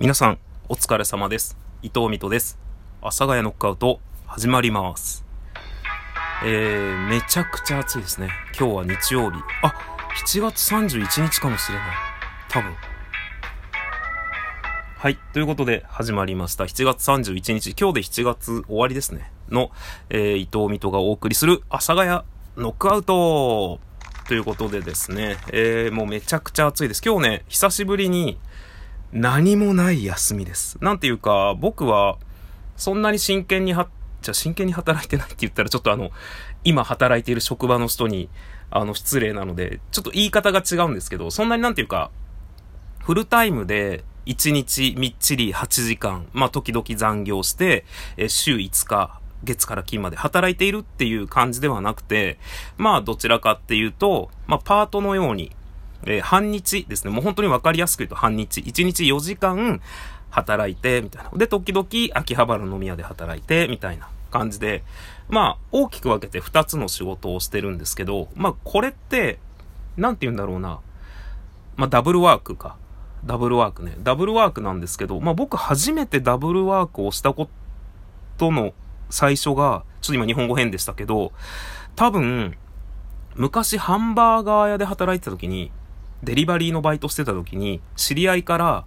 皆さん、お疲れ様です。伊藤美斗です。阿佐ヶ谷ノックアウト、始まります。えー、めちゃくちゃ暑いですね。今日は日曜日。あ、7月31日かもしれない。多分。はい。ということで、始まりました。7月31日。今日で7月終わりですね。の、えー、伊藤美斗がお送りする、阿佐ヶ谷ノックアウトということでですね、えー、もうめちゃくちゃ暑いです。今日ね、久しぶりに、何もない休みです。なんていうか、僕は、そんなに真剣には、じゃ真剣に働いてないって言ったら、ちょっとあの、今働いている職場の人に、あの、失礼なので、ちょっと言い方が違うんですけど、そんなになんていうか、フルタイムで、1日みっちり8時間、まあ、時々残業して、え週5日、月から金まで働いているっていう感じではなくて、まあ、どちらかっていうと、まあ、パートのように、えー半日ですね。もう本当にわかりやすく言うと半日。1日4時間働いて、みたいな。で、時々秋葉原の飲み屋で働いて、みたいな感じで、まあ、大きく分けて2つの仕事をしてるんですけど、まあ、これって、なんて言うんだろうな。まあ、ダブルワークか。ダブルワークね。ダブルワークなんですけど、まあ、僕初めてダブルワークをしたことの最初が、ちょっと今日本語変でしたけど、多分、昔ハンバーガー屋で働いてた時に、デリバリーのバイトしてた時に、知り合いから、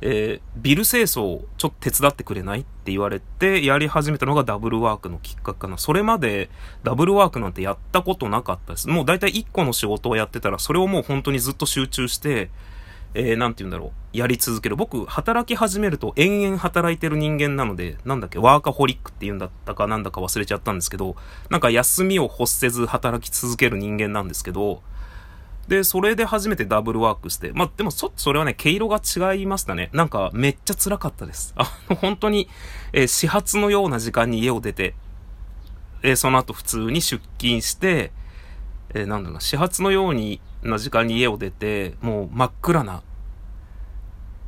えービル清掃をちょっと手伝ってくれないって言われて、やり始めたのがダブルワークのきっかけかな。それまでダブルワークなんてやったことなかったです。もう大体1個の仕事をやってたら、それをもう本当にずっと集中して、えー、なんて言うんだろう。やり続ける。僕、働き始めると延々働いてる人間なので、なんだっけ、ワーカホリックって言うんだったかなんだか忘れちゃったんですけど、なんか休みを欲せず働き続ける人間なんですけど、で、それで初めてダブルワークして、まあ、でもそ、それはね、毛色が違いましたね。なんか、めっちゃ辛かったです。あの、本当に、えー始発のような時間に家を出て、えーその後普通に出勤して、えーなんだろうな、始発のようにな時間に家を出て、もう真っ暗な、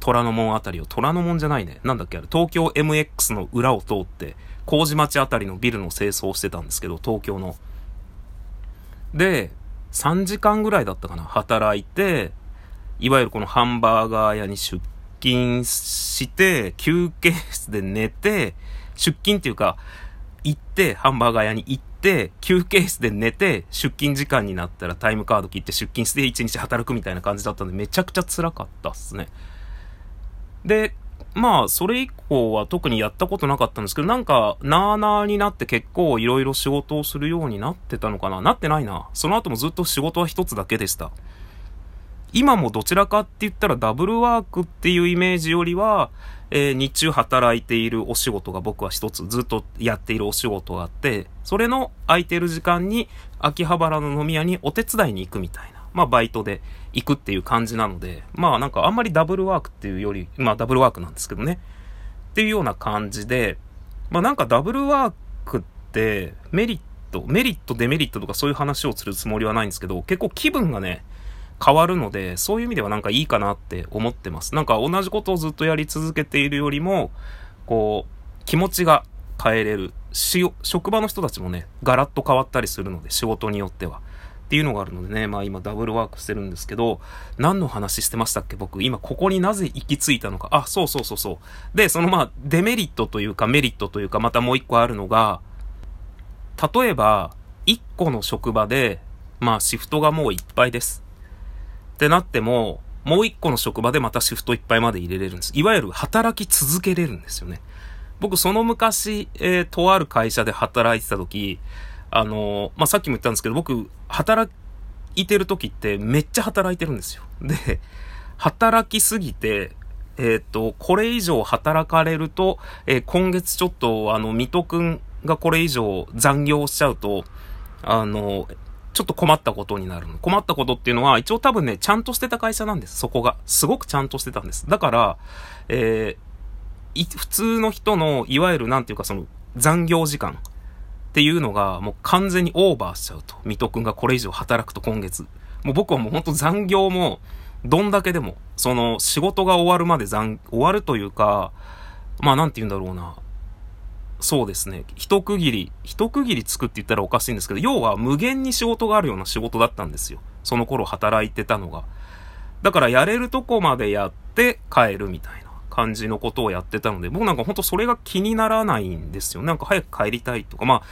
虎ノ門あたりを、虎ノ門じゃないね。なんだっけあれ、東京 MX の裏を通って、麹町あたりのビルの清掃をしてたんですけど、東京の。で、3時間ぐらいだったかな、働いて、いわゆるこのハンバーガー屋に出勤して、休憩室で寝て、出勤っていうか、行って、ハンバーガー屋に行って、休憩室で寝て、出勤時間になったらタイムカード切って出勤して1日働くみたいな感じだったんで、めちゃくちゃ辛かったっすね。で、まあ、それ以降は特にやったことなかったんですけど、なんか、なーなーになって結構いろいろ仕事をするようになってたのかな？なってないな。その後もずっと仕事は一つだけでした。今もどちらかって言ったらダブルワークっていうイメージよりは、えー日中働いているお仕事が僕は一つずっとやっているお仕事があって、それの空いてる時間に秋葉原の飲み屋にお手伝いに行くみたいな。まあバイトで行くっていう感じなので、まあなんかあんまりダブルワークっていうより、まあダブルワークなんですけどね。っていうような感じで、まあなんかダブルワークってメリット、メリット、デメリットとかそういう話をするつもりはないんですけど、結構気分がね、変わるので、そういう意味ではなんかいいかなって思ってます。なんか同じことをずっとやり続けているよりも、こう、気持ちが変えれる。し職場の人たちもね、ガラッと変わったりするので、仕事によっては。っていうのがあるのでね、まあ今ダブルワークしてるんですけど、何の話してましたっけ？僕、今ここになぜ行き着いたのか。あ、そうそうそうそう。で、そのまあ、デメリットというかメリットというか、またもう一個あるのが、例えば、一個の職場で、まあシフトがもういっぱいです。ってなっても、もう一個の職場でまたシフトいっぱいまで入れれるんです。いわゆる働き続けれるんですよね。僕、その昔、えーとある会社で働いてた時、あのまあ、さっきも言ったんですけど、僕、働いてる時ってめっちゃ働いてるんですよ。で、働きすぎて、えっ、と、これ以上働かれると、えー今月ちょっと、あの、水戸くんがこれ以上残業しちゃうと、あの、ちょっと困ったことになるの。困ったことっていうのは、一応多分ね、ちゃんとしてた会社なんです、そこが。すごくちゃんとしてたんです。だから、えー普通の人の、いわゆるなんていうかその、残業時間っていうのが、もう完全にオーバーしちゃうと。水戸くんがこれ以上働くと今月。もう僕はもう本当残業も、どんだけでも、その、仕事が終わるまで残、終わるというか、まあなんて言うんだろうな。そうですね。一区切り、一区切りつくって言ったらおかしいんですけど、要は無限に仕事があるような仕事だったんですよ。その頃働いてたのが。だからやれるとこまでやって帰るみたいな感じのことをやってたので、僕なんか本当それが気にならないんですよ。なんか早く帰りたいとか、まあ、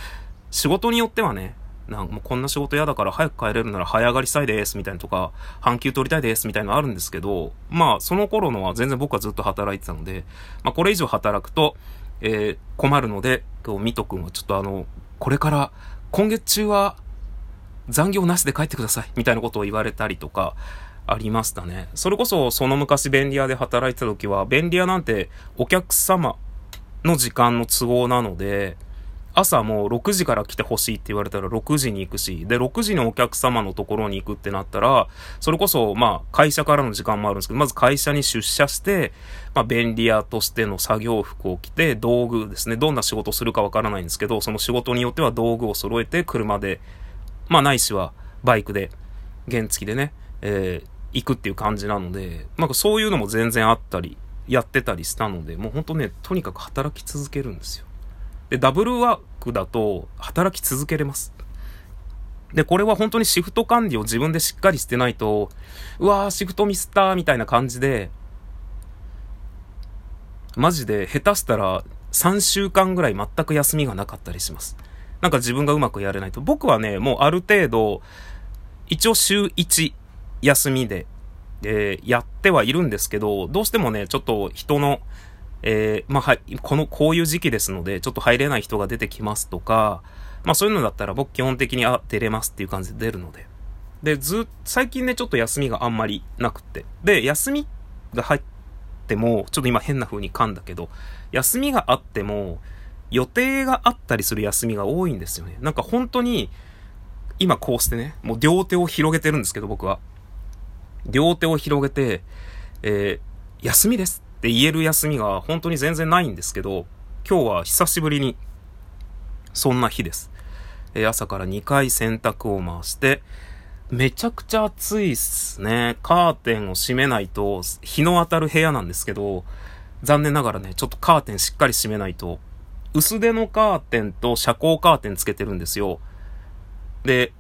仕事によってはね、なんかもうこんな仕事嫌だから早く帰れるなら早上がりしたいですみたいなとか、半休取りたいですみたいなのあるんですけど、まあその頃のは全然僕はずっと働いてたので、まあこれ以上働くと、えー、困るので、今日ミト君はちょっとあの、これから今月中は残業なしで帰ってくださいみたいなことを言われたりとか、ありましたね。それこそその昔便利屋で働いてた時は、便利屋なんてお客様の時間の都合なので、朝もう6時から来てほしいって言われたら6時に行くし、で、6時にお客様のところに行くってなったら、それこそ、まあ、会社からの時間もあるんですけど、まず会社に出社して、まあ、便利屋としての作業服を着て、道具ですね、どんな仕事をするかわからないんですけど、その仕事によっては道具を揃えて、車で、まあ、ないしは、バイクで、原付でね、えー、行くっていう感じなので、なんかそういうのも全然あったり、やってたりしたので、もうほんとね、とにかく働き続けるんですよ。で、ダブルワークだと働き続けれます。で、これは本当にシフト管理を自分でしっかりしてないと、うわー、シフトミスったーみたいな感じで、マジで下手したら3週間ぐらい全く休みがなかったりします。なんか自分がうまくやれないと。僕はね、もうある程度、一応週1休みで、えー、やってはいるんですけど、どうしてもね、ちょっと人のえー、まあ、はい、この、こういう時期ですので、ちょっと入れない人が出てきますとか、まあそういうのだったら僕基本的に、あ、出れますっていう感じで出るので。で、ず、最近ね、ちょっと休みがあんまりなくて。で、休みが入っても、ちょっと今変な風に噛んだけど、休みがあっても、予定があったりする休みが多いんですよね。なんか本当に、今こうしてね、もう両手を広げてるんですけど、僕は。両手を広げて、えー、休みですって言える休みが本当に全然ないんですけど、今日は久しぶりに、そんな日です。え朝から2回洗濯を回して、めちゃくちゃ暑いっすね。カーテンを閉めないと、日の当たる部屋なんですけど、残念ながらね、ちょっとカーテンしっかり閉めないと、薄手のカーテンと遮光カーテンつけてるんですよ。で、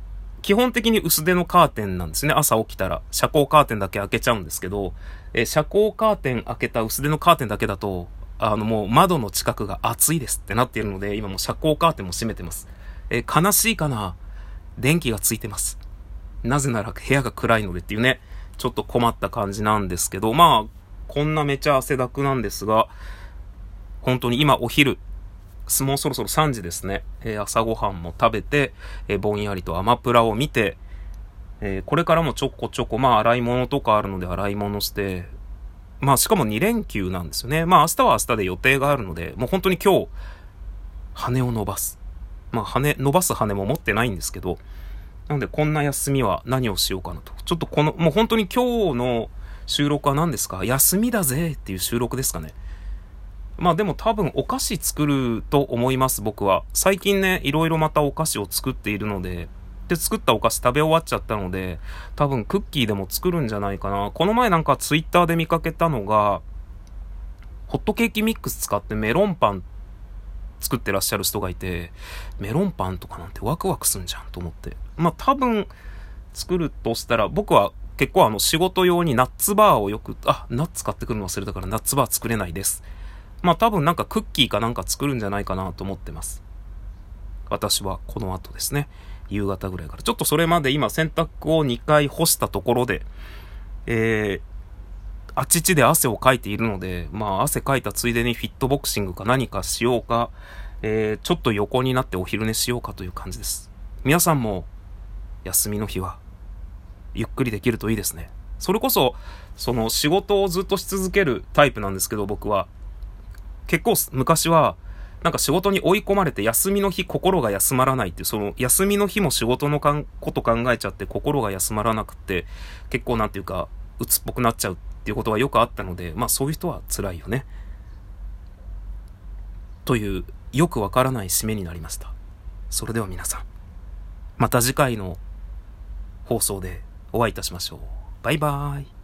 基本的に薄手のカーテンなんですね。朝起きたら。遮光カーテンだけ開けちゃうんですけど、え遮光カーテン開けた薄手のカーテンだけだと、あのもう窓の近くが暑いですってなっているので、今も遮光カーテンも閉めてます。え悲しいかな電気がついてます。なぜなら部屋が暗いのでっていうね、ちょっと困った感じなんですけど、まあ、こんなめちゃ汗だくなんですが、本当に今お昼、もうそろそろ3時ですね。えー、朝ごはんも食べて、えー、ぼんやりとアマプラを見て、えー、これからもちょこちょこ、まあ洗い物とかあるので洗い物して、まあしかも2連休なんですよね。まあ明日は明日で予定があるので、もう本当に今日、羽を伸ばす。まあ羽、伸ばす羽も持ってないんですけど、なのでこんな休みは何をしようかなと。ちょっとこの、もう本当に今日の収録は何ですか？休みだぜっていう収録ですかね。まあでも多分お菓子作ると思います、僕は。最近ね、いろいろまたお菓子を作っているので、で作ったお菓子食べ終わっちゃったので、多分クッキーでも作るんじゃないかな。この前なんかツイッターで見かけたのが、ホットケーキミックス使ってメロンパン作ってらっしゃる人がいて、メロンパンとかなんてワクワクすんじゃんと思って。まあ多分作るとしたら、僕は結構あの仕事用にナッツバーをよく、あ、ナッツ買ってくるの忘れたからナッツバー作れないです。まあ多分なんかクッキーかなんか作るんじゃないかなと思ってます。私はこの後ですね。夕方ぐらいから。ちょっとそれまで今洗濯を2回干したところで、えー、あちちで汗をかいているので、まあ汗かいたついでにフィットボクシングか何かしようか、えー、ちょっと横になってお昼寝しようかという感じです。皆さんも休みの日はゆっくりできるといいですね。それこそ、その仕事をずっとし続けるタイプなんですけど、僕は。結構昔は、なんか仕事に追い込まれて休みの日心が休まらないっていう、その休みの日も仕事のかんこと考えちゃって心が休まらなくて、結構なんていうか、鬱っぽくなっちゃうっていうことはよくあったので、まあそういう人は辛いよね。という、よくわからない締めになりました。それでは皆さん、また次回の放送でお会いいたしましょう。バイバーイ。